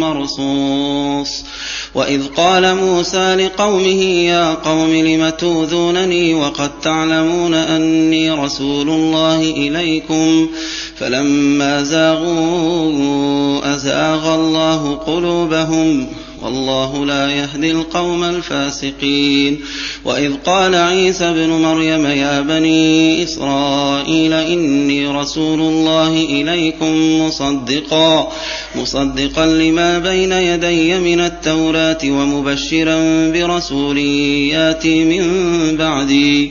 مرصوص. وإذ قال موسى لقومه يا قوم لم توذونني وقد تعلمون أني رسول الله إليكم؟ فلما زاغوا أزاغ الله قلوبهم. والله لا يهدي القوم الفاسقين. وإذ قال عيسى ابن مريم يا بني إسرائيل إني رسول الله إليكم مصدقا مصدقا لما بين يدي من التوراة ومبشرا برسول ياتي من بعدي.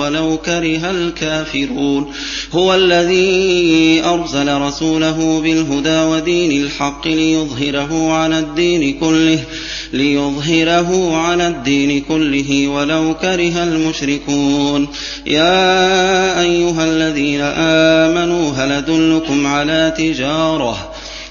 ولو كره الكافرون. هو الذي أرسل رسوله بالهدى ودين الحق ليظهره على الدين كله ليظهره على الدين كله ولو كره المشركون. يا أيها الذين آمنوا هل أدلكم على تجارة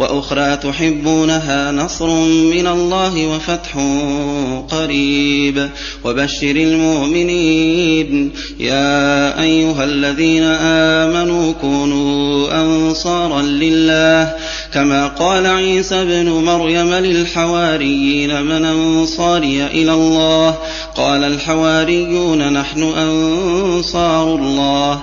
وأخرى تحبونها نصر من الله وفتح قريب. وبشر المؤمنين. يا أيها الذين آمنوا كونوا أنصارا لله. كما قال عيسى ابن مريم للحواريين من أنصاري إلى الله. قال الحواريون نحن أنصار الله.